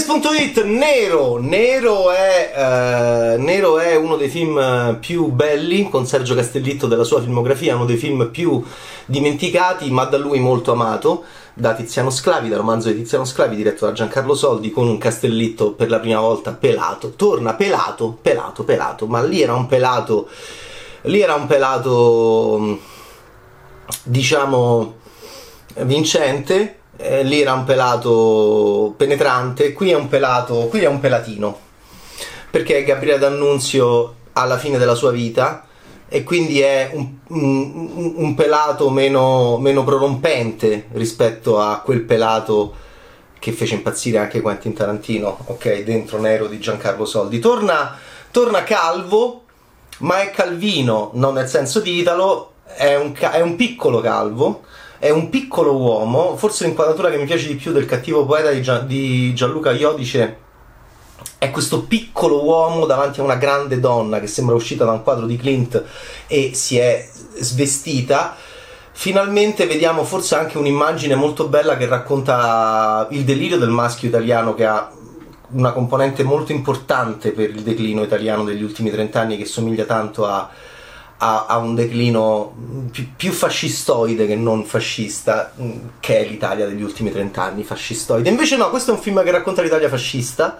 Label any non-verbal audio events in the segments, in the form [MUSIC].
Cinefax.it Nero. Nero è, eh, Nero è uno dei film più belli con Sergio Castellitto della sua filmografia uno dei film più dimenticati ma da lui molto amato da Tiziano Sclavi, da romanzo di Tiziano Sclavi diretto da Giancarlo Soldi con un Castellitto per la prima volta pelato. Torna pelato, pelato, pelato ma lì era un pelato lì era un pelato diciamo vincente eh, lì era un pelato penetrante, qui è un pelato, qui è un pelatino, perché Gabriele D'Annunzio alla fine della sua vita e quindi è un, un, un pelato meno, meno, prorompente rispetto a quel pelato che fece impazzire anche Quentin Tarantino, ok, dentro Nero di Giancarlo Soldi. Torna, torna calvo, ma è calvino, non nel senso di Italo, è un, è un piccolo calvo, è un piccolo uomo, forse l'inquadratura che mi piace di più del cattivo poeta di, Gian, di Gianluca Iodice è questo piccolo uomo davanti a una grande donna che sembra uscita da un quadro di Clint e si è svestita. Finalmente vediamo forse anche un'immagine molto bella che racconta il delirio del maschio italiano che ha una componente molto importante per il declino italiano degli ultimi trent'anni che somiglia tanto a ha, ha un declino più, più, fascistoide che non fascista, mm, che è l'Italia degli ultimi trent'anni, fascistoide. Invece no, questo è un film che racconta l'Italia fascista,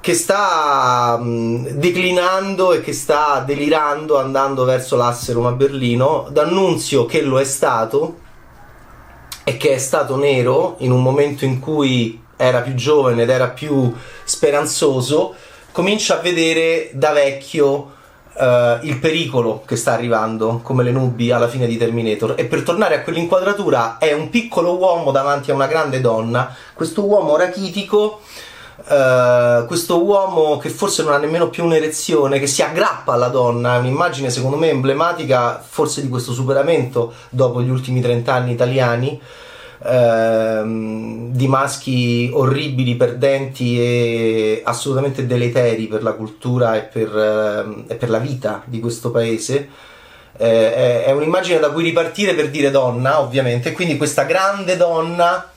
che sta mm, declinando e che sta delirando andando verso l'asse Roma-Berlino. D'Annunzio che lo è stato e che è stato nero in un momento in cui era più giovane ed era più speranzoso, comincia a vedere da vecchio Uh, il pericolo che sta arrivando come le nubi alla fine di Terminator. E per tornare a quell'inquadratura è un piccolo uomo davanti a una grande donna. Questo uomo rachitico uh, questo uomo che forse non ha nemmeno più un'erezione che si aggrappa alla donna è un'immagine secondo me emblematica forse di questo superamento dopo gli ultimi 30 anni italiani ehm, di maschi orribili, perdenti e assolutamente deleteri per la cultura e per, ehm, e per la vita di questo paese. Eh, è un'immagine da cui ripartire per dire donna, ovviamente, quindi questa grande donna.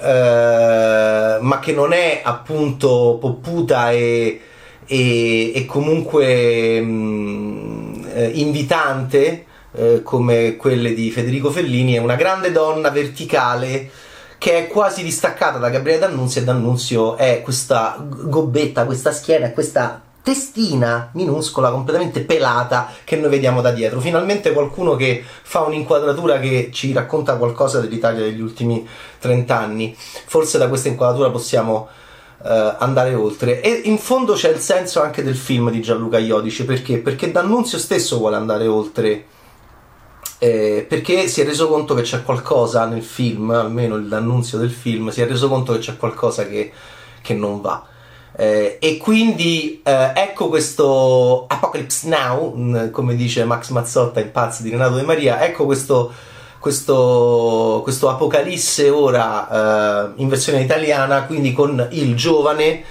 Eh, ma che non è appunto popputa e, e, e comunque mm, eh, invitante, eh, come quelle di Federico Fellini, è una grande donna verticale che è quasi distaccata da Gabriele D'Annunzio e D'Annunzio è questa gobbetta, questa schiena, questa testina minuscola, completamente pelata che noi vediamo da dietro. Finalmente qualcuno che fa un'inquadratura che ci racconta qualcosa dell'Italia degli ultimi 30 anni. Forse da questa inquadratura possiamo uh, andare oltre. E in fondo c'è il senso anche del film di Gianluca Iodice, perché? Perché D'Annunzio stesso vuole andare oltre eh, perché si è reso conto che c'è qualcosa nel film, almeno l'annunzio del film, si è reso conto che c'è qualcosa che, che non va. Eh, e quindi eh, ecco questo Apocalypse Now, mm, come dice Max Mazzotta in Pazzi di Renato De Maria, ecco questo, questo, questo Apocalisse ora eh, in versione italiana, quindi con il giovane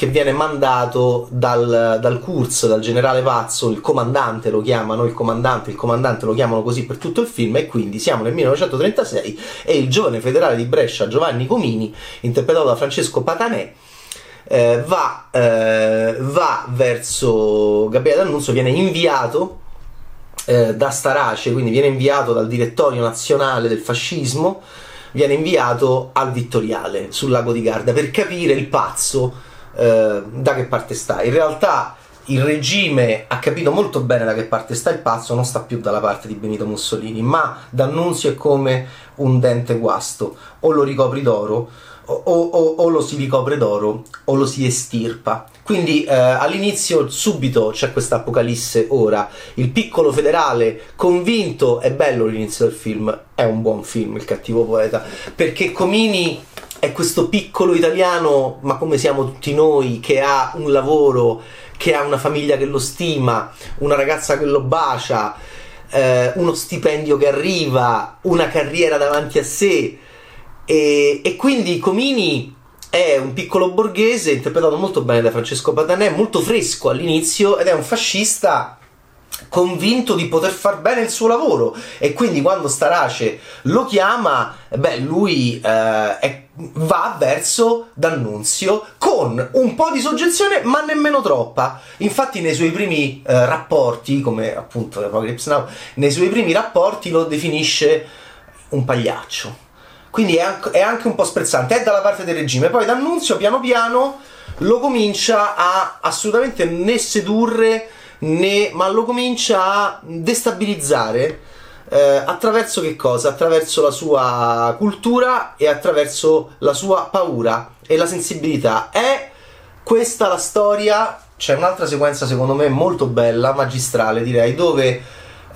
che viene mandato dal, dal Kurz, dal generale Pazzo, il comandante lo chiamano, il comandante, il comandante lo chiamano così per tutto il film e quindi siamo nel 1936 e il giovane federale di Brescia Giovanni Comini, interpretato da Francesco Patanè, eh, va, eh, va, verso Gabriele D'Annunzio, viene inviato eh, da Starace, quindi viene inviato dal direttorio nazionale del fascismo, viene inviato al Vittoriale sul lago di Garda per capire il pazzo eh, da che parte sta. In realtà il regime ha capito molto bene da che parte sta il pazzo, non sta più dalla parte di Benito Mussolini, ma D'Annunzio è come un dente guasto, o lo ricopri d'oro, o, o, o lo si ricopre d'oro, o lo si estirpa. Quindi eh, all'inizio subito c'è questa apocalisse ora, il piccolo federale convinto, è bello l'inizio del film, è un buon film il cattivo poeta, perché Comini è questo piccolo italiano, ma come siamo tutti noi, che ha un lavoro, che ha una famiglia che lo stima, una ragazza che lo bacia, eh, uno stipendio che arriva, una carriera davanti a sé. E, e quindi Comini è un piccolo borghese interpretato molto bene da Francesco Patanè, molto fresco all'inizio ed è un fascista convinto di poter far bene il suo lavoro e quindi quando Starace lo chiama beh lui eh, è va verso D'Annunzio con un po' di soggezione ma nemmeno troppa. Infatti nei suoi primi eh, rapporti come appunto Apocalypse Now nei suoi primi rapporti lo definisce un pagliaccio. Quindi è è anche un po' sprezzante. È dalla parte del regime. Poi D'Annunzio piano piano lo comincia a assolutamente né sedurre né ma lo comincia a destabilizzare eh, attraverso che cosa? Attraverso la sua cultura e attraverso la sua paura e la sensibilità. È questa la storia? C'è un'altra sequenza secondo me molto bella, magistrale direi, dove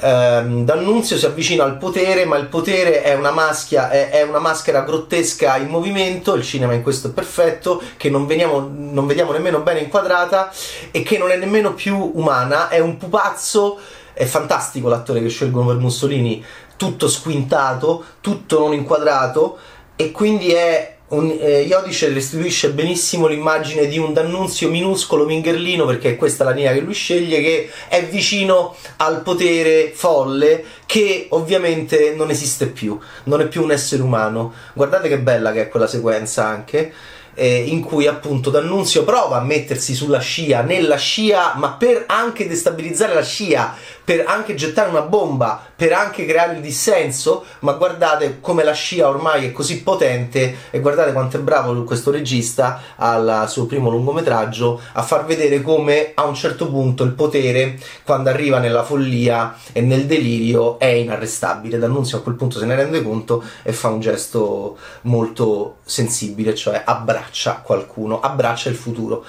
ehm, D'Annunzio si avvicina al potere, ma il potere è una, maschia, è, è una, maschera grottesca in movimento, il cinema in questo è perfetto, che non, veniamo, non vediamo nemmeno bene inquadrata e che non è nemmeno più umana, è un pupazzo è fantastico l'attore che scelgono per Mussolini, tutto squintato, tutto non inquadrato e quindi è un, eh, Iodice restituisce benissimo l'immagine di un D'Annunzio minuscolo, mingherlino, perché è questa la linea che lui sceglie, che è vicino al potere folle, che ovviamente non esiste più, non è più un essere umano. Guardate che bella che è quella sequenza anche eh, in cui appunto D'Annunzio prova a mettersi sulla scia, nella scia, ma per anche destabilizzare la scia, per anche gettare una bomba, per anche creare il dissenso, ma guardate come la scia ormai è così potente e guardate quanto è bravo questo regista al suo primo lungometraggio a far vedere come a un certo punto il potere quando arriva nella follia e nel delirio è inarrestabile. D'Annunzio a quel punto se ne rende conto e fa un gesto molto sensibile, cioè abbraccia qualcuno, abbraccia il futuro.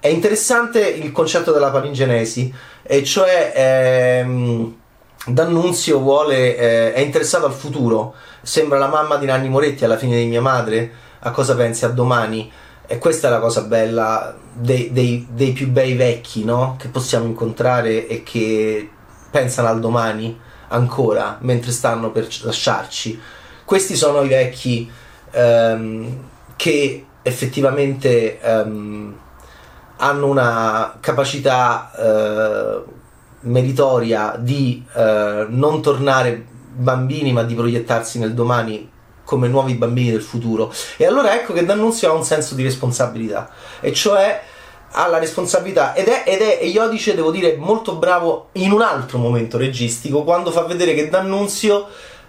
È interessante il concetto della palingenesi, e cioè ehm, D'Annunzio vuole, eh, è interessato al futuro, sembra la mamma di Nanni Moretti alla fine di mia madre, a cosa pensi a domani? E questa è la cosa bella dei, dei, dei più bei vecchi, no? Che possiamo incontrare e che pensano al domani ancora, mentre stanno per lasciarci. Questi sono i vecchi ehm, che effettivamente ehm, hanno una capacità eh, meritoria di eh, non tornare bambini ma di proiettarsi nel domani come nuovi bambini del futuro. E allora ecco che D'Annunzio ha un senso di responsabilità e cioè ha la responsabilità ed è, ed è e Iodice devo dire molto bravo in un altro momento registico quando fa vedere che D'Annunzio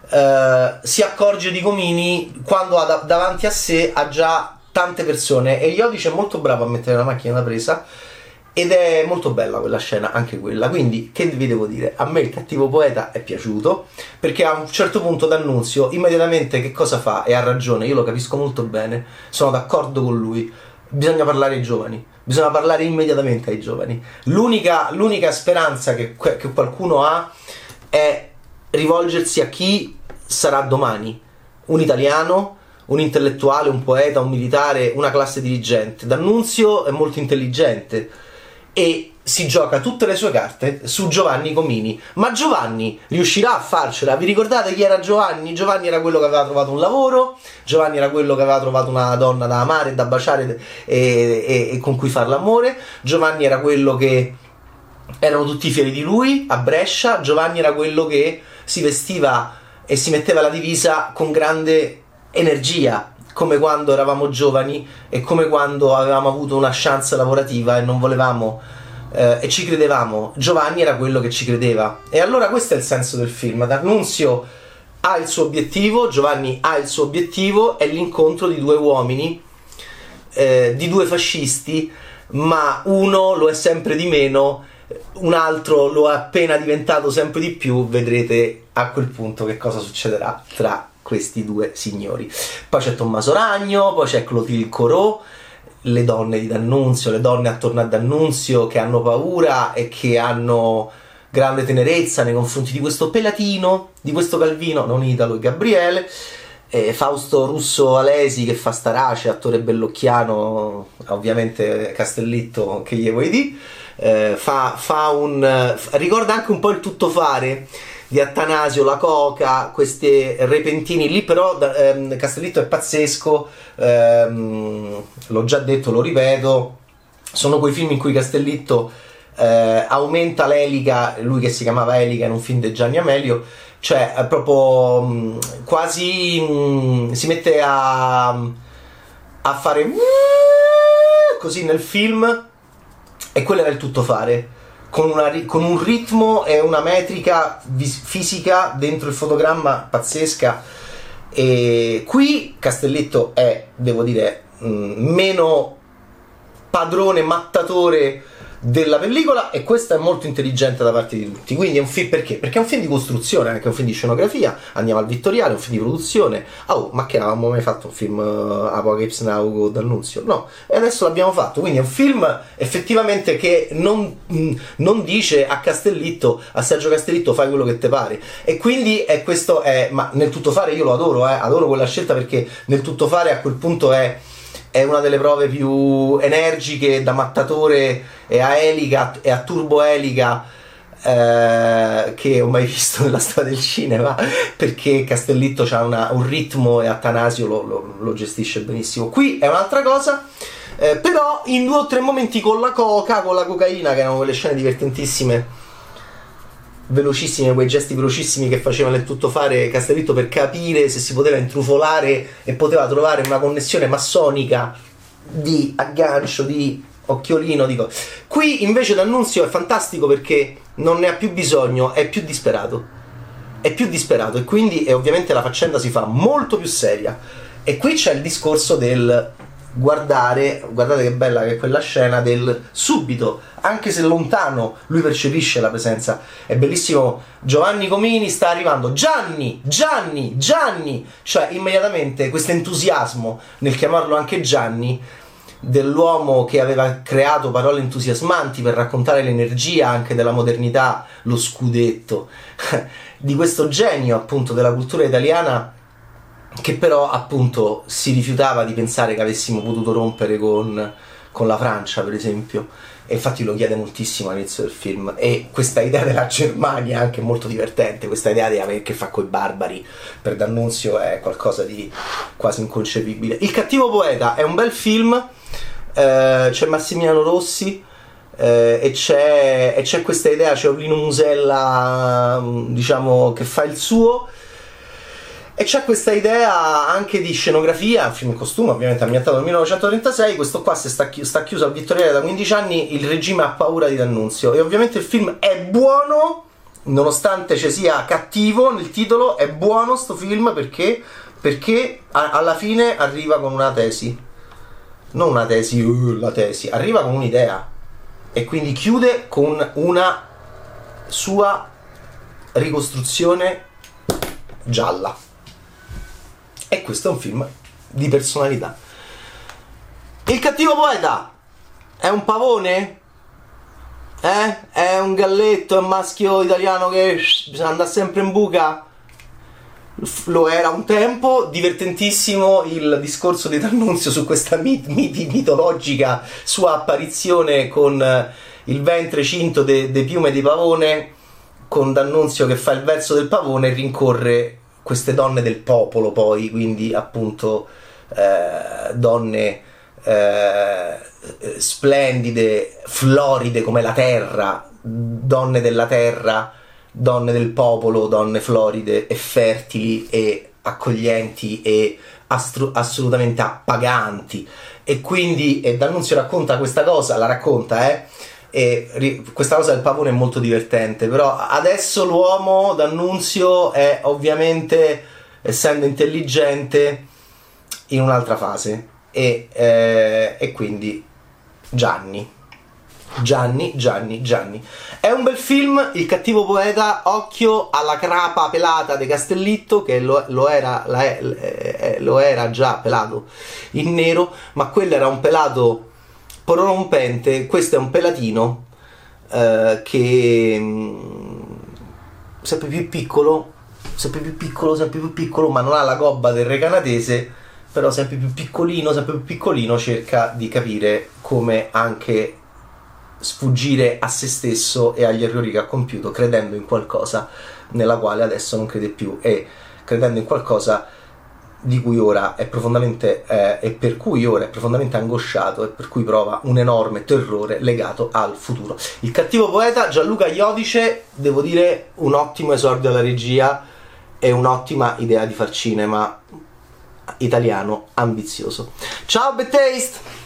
eh, si accorge di Comini quando ha da, davanti a sé ha già tante persone e Iodice è molto bravo a mettere la macchina da presa ed è molto bella quella scena, anche quella. Quindi, che vi devo dire? A me il cattivo poeta è piaciuto perché a un certo punto d'annunzio, immediatamente che cosa fa? E ha ragione, io lo capisco molto bene, sono d'accordo con lui. Bisogna parlare ai giovani, bisogna parlare immediatamente ai giovani. L'unica, l'unica speranza che, che qualcuno ha è rivolgersi a chi sarà domani, un italiano un intellettuale, un poeta, un militare, una classe dirigente. D'Annunzio è molto intelligente e si gioca tutte le sue carte su Giovanni Comini. Ma Giovanni riuscirà a farcela? Vi ricordate chi era Giovanni? Giovanni era quello che aveva trovato un lavoro, Giovanni era quello che aveva trovato una donna da amare, da baciare e, e, e con cui fare l'amore, Giovanni era quello che erano tutti fieri di lui a Brescia, Giovanni era quello che si vestiva e si metteva la divisa con grande energia come quando eravamo giovani e come quando avevamo avuto una chance lavorativa e non volevamo eh, e ci credevamo. Giovanni era quello che ci credeva. E allora questo è il senso del film. D'Annunzio ha il suo obiettivo, Giovanni ha il suo obiettivo, è l'incontro di due uomini, eh, di due fascisti, ma uno lo è sempre di meno, un altro lo è appena diventato sempre di più, vedrete a quel punto che cosa succederà tra questi due signori. Poi c'è Tommaso Ragno, poi c'è Clotilde Corot, le donne di D'Annunzio, le donne attorno a D'Annunzio che hanno paura e che hanno grande tenerezza nei confronti di questo pelatino, di questo Calvino, non Italo e Gabriele. E Fausto Russo Alesi che fa Starace, attore bellocchiano, ovviamente Castellitto che gli vuoi di, eh, fa, fa un... ricorda anche un po' il tuttofare di Attanasio, la coca, questi repentini lì però ehm, Castellitto è pazzesco, ehm, l'ho già detto, lo ripeto, sono quei film in cui Castellitto eh, aumenta l'elica, lui che si chiamava Elica in un film di Gianni Amelio, cioè proprio mh, quasi mh, si mette a a fare così nel film e quello era il tuttofare. Con, una, con un ritmo e una metrica vis- fisica dentro il fotogramma pazzesca. E qui Castelletto è, devo dire, mh, meno padrone mattatore della pellicola e questa è molto intelligente da parte di tutti. Quindi è un film perché? Perché è un film di costruzione, anche un film di scenografia, andiamo al vittoriale, un film di produzione. Oh, ma che avevamo mai fatto un film uh, Apocalypse Now con D'Annunzio? No, e adesso l'abbiamo fatto. Quindi è un film effettivamente che non, mh, non dice a Castellitto, a Sergio Castellitto fai quello che ti pare. E quindi è questo è, ma nel tutto fare io lo adoro, eh, adoro quella scelta perché nel tutto fare a quel punto è è una delle prove più energiche da mattatore e a elica e a turbo elica eh, che ho mai [LAUGHS] visto nella storia del cinema perché Castellitto ha un ritmo e Atanasio lo, lo, lo, gestisce benissimo. Qui è un'altra cosa eh, però in due o tre momenti con la coca con la cocaina che erano quelle scene divertentissime velocissime, quei gesti velocissimi che faceva nel tutto fare Castellitto per capire se si poteva intrufolare e poteva trovare una connessione massonica di aggancio, di occhiolino. Dico. Qui invece l'annunzio è fantastico perché non ne ha più bisogno, è più disperato. È più disperato e quindi e ovviamente la faccenda si fa molto più seria. E qui c'è il discorso del guardare, guardate che bella che è quella scena del subito, anche se lontano, lui percepisce la presenza. È bellissimo. Giovanni Comini sta arrivando. Gianni, Gianni, Gianni, cioè immediatamente questo entusiasmo nel chiamarlo anche Gianni dell'uomo che aveva creato parole entusiasmanti per raccontare l'energia anche della modernità, lo scudetto, [LAUGHS] di questo genio appunto della cultura italiana che però appunto si rifiutava di pensare che avessimo potuto rompere con, con la Francia, per esempio. E infatti lo chiede moltissimo all'inizio del film. E questa idea della Germania è anche molto divertente. Questa idea di avere che fa coi barbari per D'Annunzio è qualcosa di quasi inconcepibile. Il cattivo poeta è un bel film. Eh, c'è Massimiliano Rossi. Eh, e, c'è, e, c'è, questa idea, c'è Olino Musella, diciamo, che fa il suo e c'è questa idea anche di scenografia, film in costume ovviamente ambientato nel 1936, questo qua se sta, chi- sta chiuso al Vittoriale da 15 anni, il regime ha paura di D'Annunzio. E ovviamente il film è buono, nonostante ci sia cattivo nel titolo, è buono sto film perché, perché a- alla fine arriva con una tesi, non una tesi, uh, la tesi, arriva con un'idea. E quindi chiude con una sua ricostruzione gialla. E questo è un film di personalità. Il cattivo poeta è un pavone? Eh? È un galletto, è un maschio italiano che bisogna andare sempre in buca? Lo era un tempo, divertentissimo il discorso di D'Annunzio su questa mit- mit- mitologica sua apparizione con eh, il ventre cinto de, de piume di pavone, con D'Annunzio che fa il verso del pavone e rincorre queste donne del popolo poi, quindi appunto eh, donne eh, splendide, floride come la terra, donne della terra, donne del popolo, donne floride e fertili e accoglienti e astru- assolutamente appaganti. E quindi e D'Annunzio racconta questa cosa, la racconta, eh e ri- questa cosa del pavone è molto divertente, però adesso l'uomo d'Annunzio è ovviamente, essendo intelligente, in un'altra fase e, eh, e quindi Gianni. Gianni, Gianni, Gianni. È un bel film, Il cattivo poeta, occhio alla crapa pelata di Castellitto, che lo, lo, era, la, eh, lo era già pelato in nero, ma quello era un pelato prorompente, questo è un pelatino eh, che mh, mm, sempre più piccolo, sempre più piccolo, sempre più piccolo, ma non ha la gobba del re canadese, però sempre più piccolino, sempre più piccolino cerca di capire come anche sfuggire a se stesso e agli errori che ha compiuto, credendo in qualcosa nella quale adesso non crede più. E credendo in qualcosa di cui ora è profondamente eh, e per cui ora è profondamente angosciato e per cui prova un enorme terrore legato al futuro. Il cattivo poeta Gianluca Iodice, devo dire, un ottimo esordio alla regia e un'ottima idea di far cinema italiano ambizioso. Ciao Betaste!